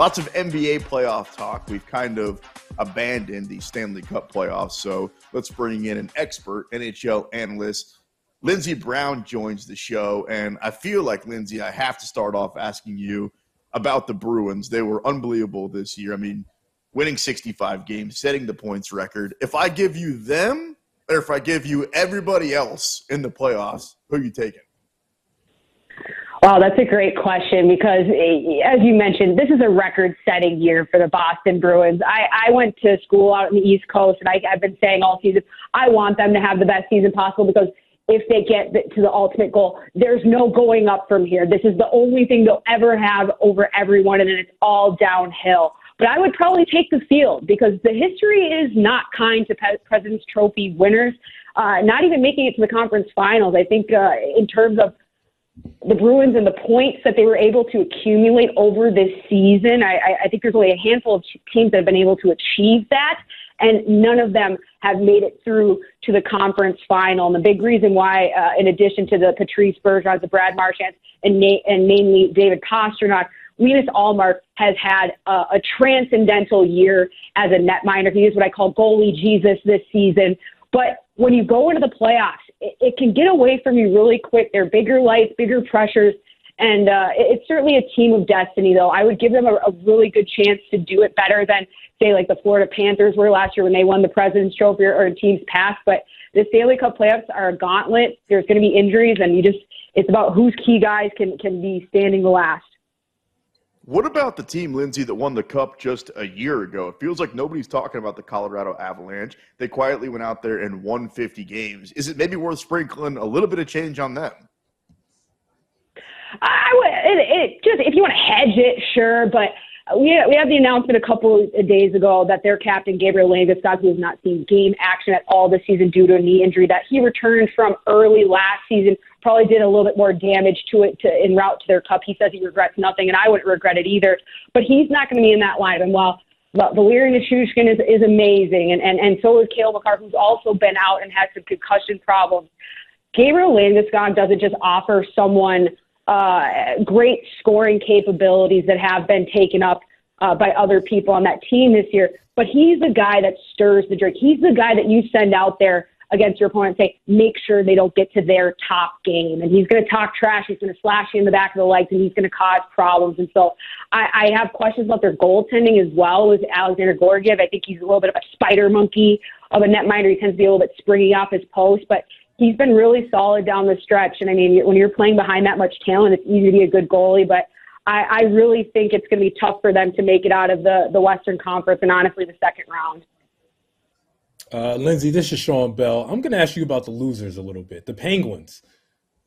lots of NBA playoff talk. We've kind of abandoned the Stanley Cup playoffs. So let's bring in an expert NHL analyst. Lindsey Brown joins the show. And I feel like, Lindsey, I have to start off asking you about the Bruins. They were unbelievable this year. I mean, winning 65 games, setting the points record. If I give you them, or if I give you everybody else in the playoffs, who are you taking? Wow, that's a great question because, eh, as you mentioned, this is a record setting year for the Boston Bruins. I, I went to school out on the East Coast, and I, I've been saying all season, I want them to have the best season possible because if they get to the ultimate goal, there's no going up from here. This is the only thing they'll ever have over everyone, and then it's all downhill. But I would probably take the field because the history is not kind to President's Trophy winners, uh, not even making it to the conference finals. I think uh, in terms of the Bruins and the points that they were able to accumulate over this season. I, I think there's only a handful of teams that have been able to achieve that, and none of them have made it through to the conference final. And the big reason why, uh, in addition to the Patrice Bergeron, the Brad Marchand, and, na- and namely David Pastrnak, Linus Ullmark has had a, a transcendental year as a netminder. He is what I call goalie Jesus this season. But when you go into the playoffs, it, it can get away from you really quick. They're bigger lights, bigger pressures. And uh, it's certainly a team of destiny, though. I would give them a, a really good chance to do it better than, say, like the Florida Panthers were last year when they won the President's Trophy or, or teams past. But the Stanley Cup playoffs are a gauntlet. There's going to be injuries, and you just it's about whose key guys can can be standing the last. What about the team, Lindsey, that won the cup just a year ago? It feels like nobody's talking about the Colorado Avalanche. They quietly went out there and won 50 games. Is it maybe worth sprinkling a little bit of change on them? I would it, it just if you want to hedge it, sure, but we we have the announcement a couple of days ago that their captain Gabriel Landeskog, who has not seen game action at all this season due to a knee injury that he returned from early last season, probably did a little bit more damage to it to en route to their cup. He says he regrets nothing, and I wouldn't regret it either. But he's not going to be in that lineup. And while Valeri Nichushkin is, is amazing, and, and, and so is Cale Makar, who's also been out and had some concussion problems. Gabriel Landeskog doesn't just offer someone uh, great scoring capabilities that have been taken up uh, by other people on that team this year, but he's the guy that stirs the drink. He's the guy that you send out there against your opponent and say, make sure they don't get to their top game. And he's going to talk trash. He's going to slash you in the back of the legs and he's going to cause problems. And so I, I have questions about their goaltending as well with Alexander Georgiev. I think he's a little bit of a spider monkey of a netminder. He tends to be a little bit springy off his post, but he's been really solid down the stretch. And I mean, when you're playing behind that much talent, it's easy to be a good goalie, but I, I really think it's going to be tough for them to make it out of the, the Western Conference and honestly the second round. Uh, Lindsey, this is Sean Bell. I'm going to ask you about the losers a little bit. The Penguins,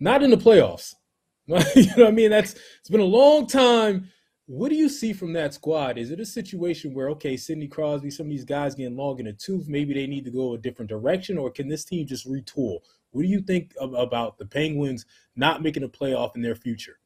not in the playoffs. you know what I mean? That's it's been a long time. What do you see from that squad? Is it a situation where okay, Sidney Crosby, some of these guys getting long in the tooth, maybe they need to go a different direction, or can this team just retool? What do you think about the Penguins not making a playoff in their future?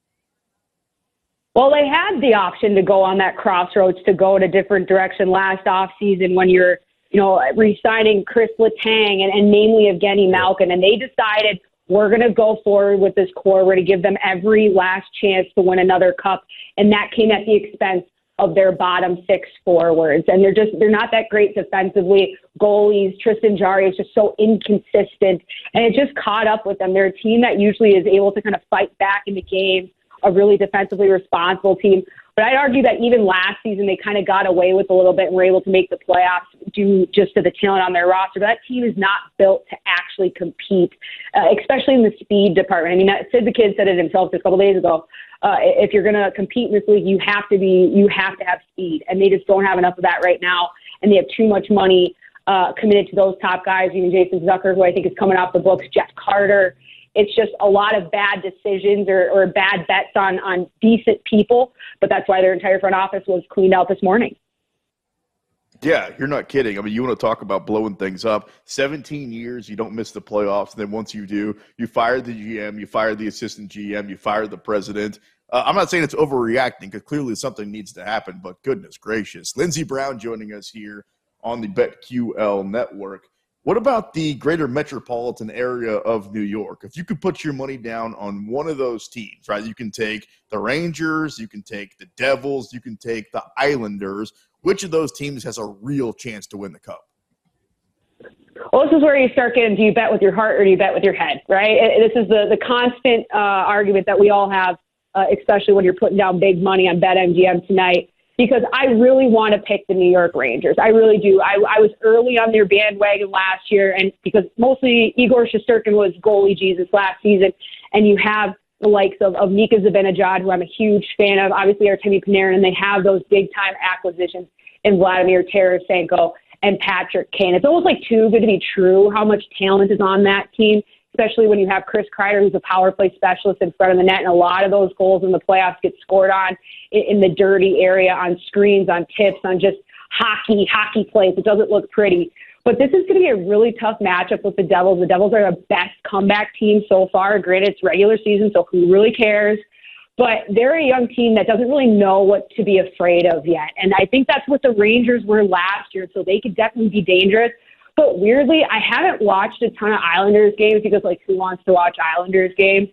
Well, they had the option to go on that crossroads to go in a different direction last offseason when you're you know, re-signing Chris Letang and, and namely Evgeny Malkin. And they decided we're going to go forward with this core. We're going to give them every last chance to win another cup. And that came at the expense of their bottom six forwards. And they're just, they're not that great defensively. Goalies, Tristan Jarry is just so inconsistent. And it just caught up with them. They're a team that usually is able to kind of fight back in the games, a really defensively responsible team. But I'd argue that even last season they kind of got away with a little bit and were able to make the playoffs due just to the talent on their roster. But that team is not built to actually compete, uh, especially in the speed department. I mean, that, Sid the Kid said it himself just a couple days ago. Uh, if you're going to compete in this league, you have to be you have to have speed, and they just don't have enough of that right now. And they have too much money uh, committed to those top guys. Even Jason Zucker, who I think is coming off the books, Jeff Carter. It's just a lot of bad decisions or, or bad bets on on decent people, but that's why their entire front office was cleaned out this morning. Yeah, you're not kidding. I mean, you want to talk about blowing things up. 17 years, you don't miss the playoffs. And then once you do, you fire the GM, you fire the assistant GM, you fire the president. Uh, I'm not saying it's overreacting because clearly something needs to happen, but goodness gracious. Lindsey Brown joining us here on the BetQL network. What about the greater metropolitan area of New York? If you could put your money down on one of those teams, right? You can take the Rangers, you can take the Devils, you can take the Islanders. Which of those teams has a real chance to win the cup? Well, this is where you start getting do you bet with your heart or do you bet with your head, right? This is the, the constant uh, argument that we all have, uh, especially when you're putting down big money on BetMGM tonight because I really want to pick the New York Rangers. I really do. I, I was early on their bandwagon last year, and because mostly Igor Shesterkin was goalie Jesus last season, and you have the likes of, of Mika Zibanejad, who I'm a huge fan of, obviously Artemi Panarin, and they have those big time acquisitions in Vladimir Tarasenko and Patrick Kane. It's almost like too good to be true how much talent is on that team especially when you have Chris Kreider, who's a power play specialist in front of the net, and a lot of those goals in the playoffs get scored on in, in the dirty area, on screens, on tips, on just hockey, hockey plays. It doesn't look pretty. But this is going to be a really tough matchup with the Devils. The Devils are the best comeback team so far. Granted, it's regular season, so who really cares? But they're a young team that doesn't really know what to be afraid of yet. And I think that's what the Rangers were last year, so they could definitely be dangerous. But weirdly, I haven't watched a ton of Islanders games because, like, who wants to watch Islanders games?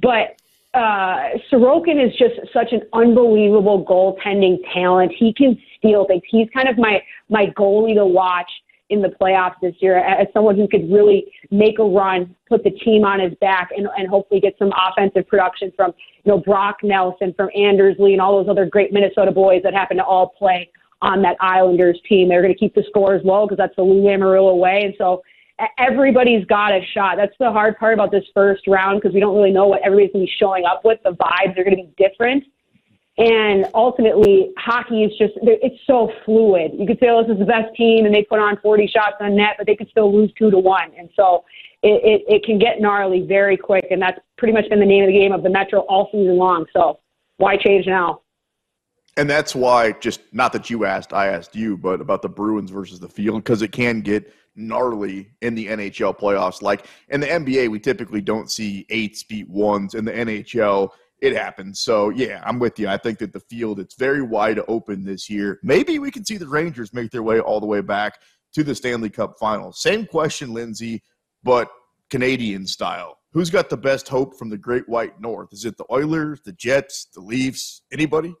But uh, Sorokin is just such an unbelievable goaltending talent. He can steal things. He's kind of my my goalie to watch in the playoffs this year as someone who could really make a run, put the team on his back, and, and hopefully get some offensive production from you know Brock Nelson, from Anders Lee, and all those other great Minnesota boys that happen to all play on that Islanders team. They're going to keep the scores low because that's the Lou Lamoriello way. And so everybody's got a shot. That's the hard part about this first round because we don't really know what everybody's going to be showing up with. The vibes are going to be different. And ultimately, hockey is just, it's so fluid. You could say, oh, this is the best team and they put on 40 shots on net, but they could still lose two to one. And so it, it, it can get gnarly very quick. And that's pretty much been the name of the game of the Metro all season long. So why change now? And that's why, just not that you asked, I asked you, but about the Bruins versus the field, because it can get gnarly in the NHL playoffs. Like in the NBA, we typically don't see eights beat ones. In the NHL, it happens. So yeah, I'm with you. I think that the field it's very wide open this year. Maybe we can see the Rangers make their way all the way back to the Stanley Cup final. Same question, Lindsey, but Canadian style. Who's got the best hope from the Great White North? Is it the Oilers, the Jets, the Leafs, anybody?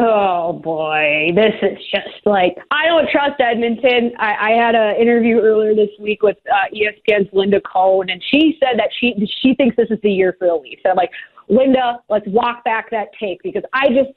Oh boy, this is just like I don't trust Edmonton. I, I had an interview earlier this week with uh, ESPN's Linda Cohn, and she said that she she thinks this is the year for the Leafs. And I'm like, Linda, let's walk back that take because I just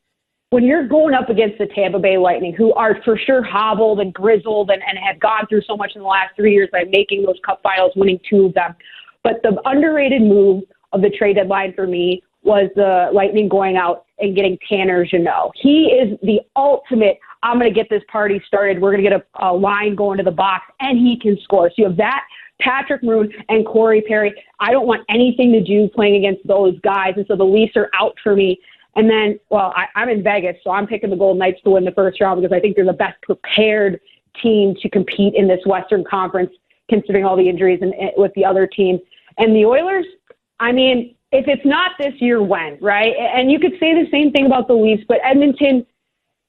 when you're going up against the Tampa Bay Lightning, who are for sure hobbled and grizzled and, and have gone through so much in the last three years by making those Cup finals, winning two of them, but the underrated move of the trade deadline for me was the Lightning going out and getting Tanner Jeannot. He is the ultimate. I'm going to get this party started. We're going to get a, a line going to the box, and he can score. So you have that. Patrick Maroon and Corey Perry. I don't want anything to do playing against those guys, and so the Leafs are out for me. And then, well, I, I'm in Vegas, so I'm picking the Golden Knights to win the first round because I think they're the best prepared team to compete in this Western Conference, considering all the injuries and, and with the other team. And the Oilers, I mean, if it's not this year, when, right? And you could say the same thing about the Leafs, but Edmonton,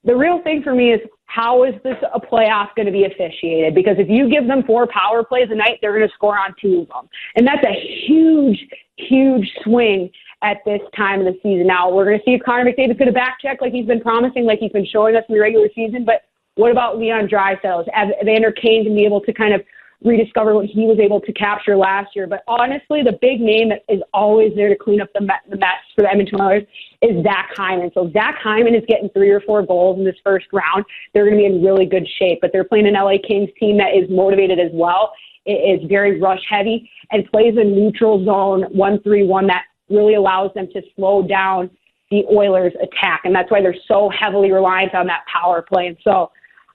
the real thing for me is how is this a playoff going to be officiated? Because if you give them four power plays a night, they're going to score on two of them. And that's a huge, huge swing at this time of the season. Now, we're going to see if Connor McDavid's going to back check like he's been promising, like he's been showing us in the regular season. But what about Leon Draisaitl? Is Evander Kane to be able to kind of rediscover what he was able to capture last year. But honestly, the big name that is always there to clean up the, the mess for the Edmonton Oilers is Zach Hyman. So Zach Hyman is getting three or four goals in this first round. They're going to be in really good shape. But they're playing an LA Kings team that is motivated as well. It is very rush heavy and plays a neutral zone one three one that really allows them to slow down the Oilers' attack, and that's why they're so heavily reliant on that power play. And so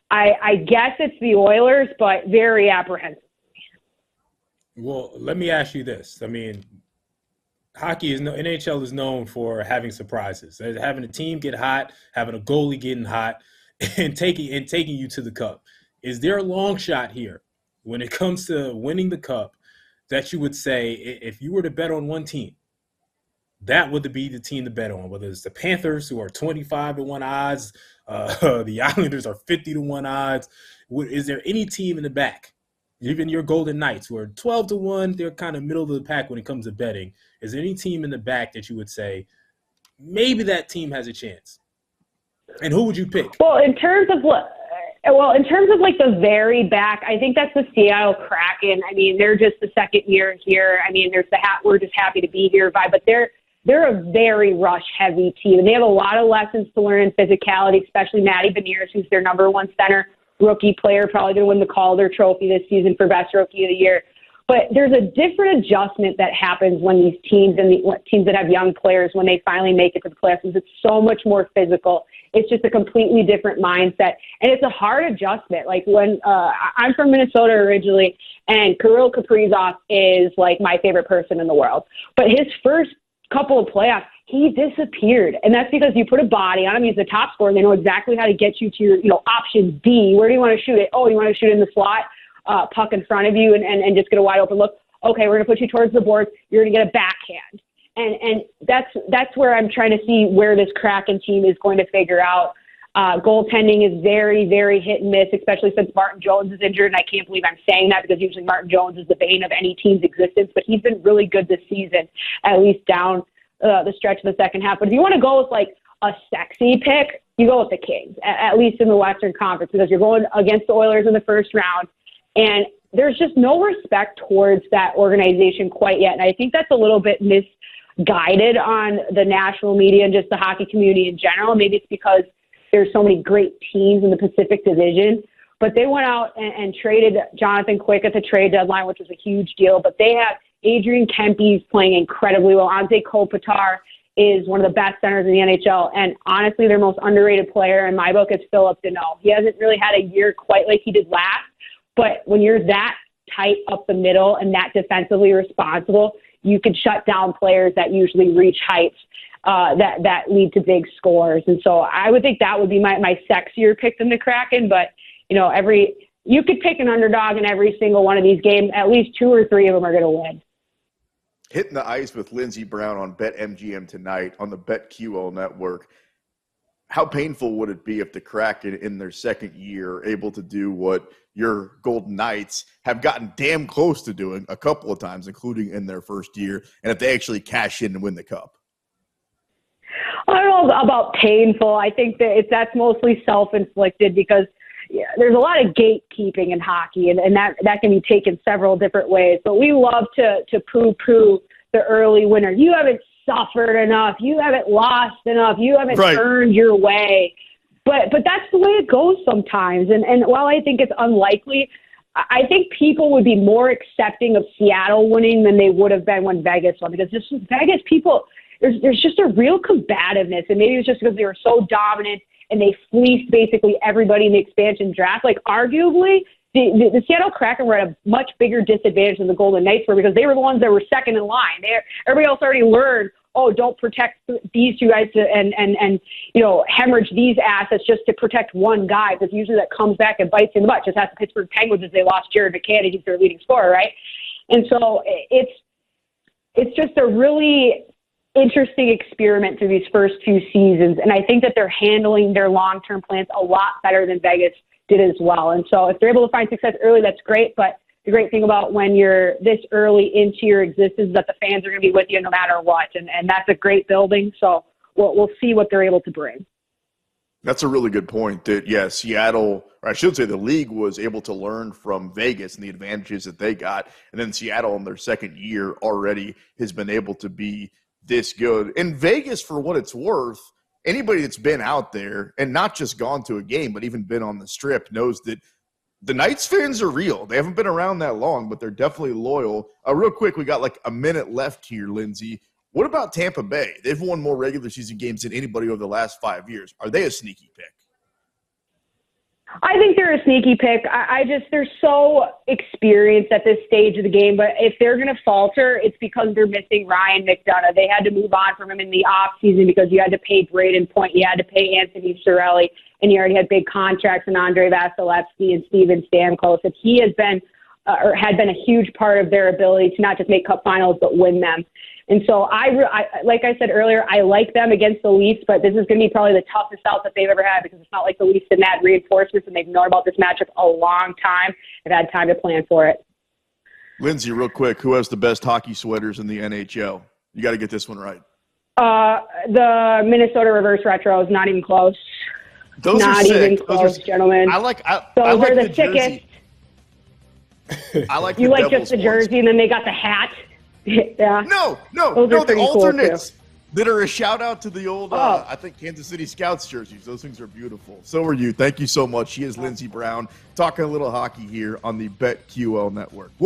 I, I guess it's the Oilers, but very apprehensive. Well, let me ask you this. I mean, hockey is no NHL is known for having surprises, having a team get hot, having a goalie getting hot, and taking and taking you to the cup. Is there a long shot here when it comes to winning the cup that you would say if you were to bet on one team, that would be the team to bet on? Whether it's the Panthers who are twenty five to one odds, uh, the Islanders are 50 to 1 odds. Is there any team in the back even your Golden Knights, who are 12 to 1, they're kind of middle of the pack when it comes to betting. Is there any team in the back that you would say maybe that team has a chance? And who would you pick? Well, in terms of what well, in terms of like the very back, I think that's the Seattle Kraken. I mean, they're just the second year here. I mean, there's the hat. We're just happy to be here vibe, but they're they're a very rush heavy team, and they have a lot of lessons to learn in physicality, especially Matty Beniers, who's their number one center rookie player, probably going to win the Calder Trophy this season for best rookie of the year. But there's a different adjustment that happens when these teams and the teams that have young players when they finally make it to the playoffs. It's so much more physical. It's just a completely different mindset, and it's a hard adjustment. Like when uh, I'm from Minnesota originally, and Kirill Kaprizov is like my favorite person in the world. But his first couple of playoffs, he disappeared. And that's because you put a body on him. He's the top scorer. They know exactly how to get you to your, you know, option D. Where do you want to shoot it? Oh, you want to shoot in the slot, uh, puck in front of you and, and, and just get a wide open look. Okay, we're going to put you towards the board. You're going to get a backhand. And, and that's, that's where I'm trying to see where this Kraken team is going to figure out. Uh, goaltending is very, very hit and miss, especially since Martin Jones is injured. And I can't believe I'm saying that because usually Martin Jones is the bane of any team's existence, but he's been really good this season, at least down uh, the stretch of the second half. But if you want to go with like a sexy pick, you go with the Kings, at, at least in the Western Conference, because you're going against the Oilers in the first round. And there's just no respect towards that organization quite yet. And I think that's a little bit misguided on the national media and just the hockey community in general. Maybe it's because there's so many great teams in the Pacific Division. But they went out and, and traded Jonathan Quick at the trade deadline, which was a huge deal. But they have Adrian Kempe's playing incredibly well. Anze Kopitar is one of the best centers in the NHL. And honestly, their most underrated player in my book is Phillip Danault. He hasn't really had a year quite like he did last. But when you're that tight up the middle and that defensively responsible, you can shut down players that usually reach heights uh, that that lead to big scores. And so I would think that would be my my sexier pick than the Kraken. But you know, every you could pick an underdog in every single one of these games. At least two or three of them are going to win hitting the ice with Lindsey Brown on BetMGM tonight on the BetQL network. How painful would it be if the Kraken in their second year able to do what your Golden Knights have gotten damn close to doing a couple of times, including in their first year, and if they actually cash in and win the cup? I don't know about painful. I think that it's that's mostly self-inflicted because yeah, there's a lot of gatekeeping in hockey, and, and that that can be taken several different ways. But we love to to poo-poo the early winner. You haven't suffered enough. You haven't lost enough. You haven't right. earned your way. But but that's the way it goes sometimes. And and while I think it's unlikely, I think people would be more accepting of Seattle winning than they would have been when Vegas won because this Vegas people there's there's just a real combativeness, and maybe it's just because they were so dominant and they fleeced basically everybody in the expansion draft. Like arguably, the, the, the Seattle Kraken were at a much bigger disadvantage than the Golden Knights were because they were the ones that were second in line. They, everybody else already learned, oh, don't protect these two guys to, and and and you know hemorrhage these assets just to protect one guy because usually that comes back and bites you in the butt. Just as the Pittsburgh Penguins as they lost Jared McCann, he's their leading scorer, right? And so it's it's just a really interesting experiment through these first two seasons. And I think that they're handling their long term plans a lot better than Vegas did as well. And so if they're able to find success early, that's great. But the great thing about when you're this early into your existence is that the fans are going to be with you no matter what. And, and that's a great building. So we'll, we'll see what they're able to bring. That's a really good point. That yeah, Seattle, or I should say, the league was able to learn from Vegas and the advantages that they got, and then Seattle in their second year already has been able to be this good. In Vegas, for what it's worth, anybody that's been out there and not just gone to a game, but even been on the strip knows that the Knights fans are real. They haven't been around that long, but they're definitely loyal. Uh, real quick, we got like a minute left here, Lindsey. What about Tampa Bay? They've won more regular season games than anybody over the last five years. Are they a sneaky pick? I think they're a sneaky pick. I, I just they're so experienced at this stage of the game. But if they're going to falter, it's because they're missing Ryan McDonagh. They had to move on from him in the off season because you had to pay Brayden Point, you had to pay Anthony Cirelli, and you already had big contracts and Andrei Vasilevskiy and Steven Stamkos. If he has been uh, or had been a huge part of their ability to not just make Cup Finals but win them. And so I, I like I said earlier, I like them against the Leafs, but this is going to be probably the toughest out that they've ever had because it's not like the Leafs didn't add reinforcements and they've known about this matchup a long time. They've had time to plan for it. Lindsey, real quick, who has the best hockey sweaters in the NHL? You got to get this one right. Uh, the Minnesota Reverse Retro is not even close. Those not are sick. even Those close, are, gentlemen. I like. I, Those I like are the, the jersey. I like You the like just the ones. jersey, and then they got the hat. yeah. No, no, Those no. The pretty cool, alternates that are a shout out to the old, uh, Oh. I think Kansas City Scouts jerseys. Those things are beautiful. So are you. Thank you so much. She is Lindsey Brown talking a little hockey here on the BetQL network. We'll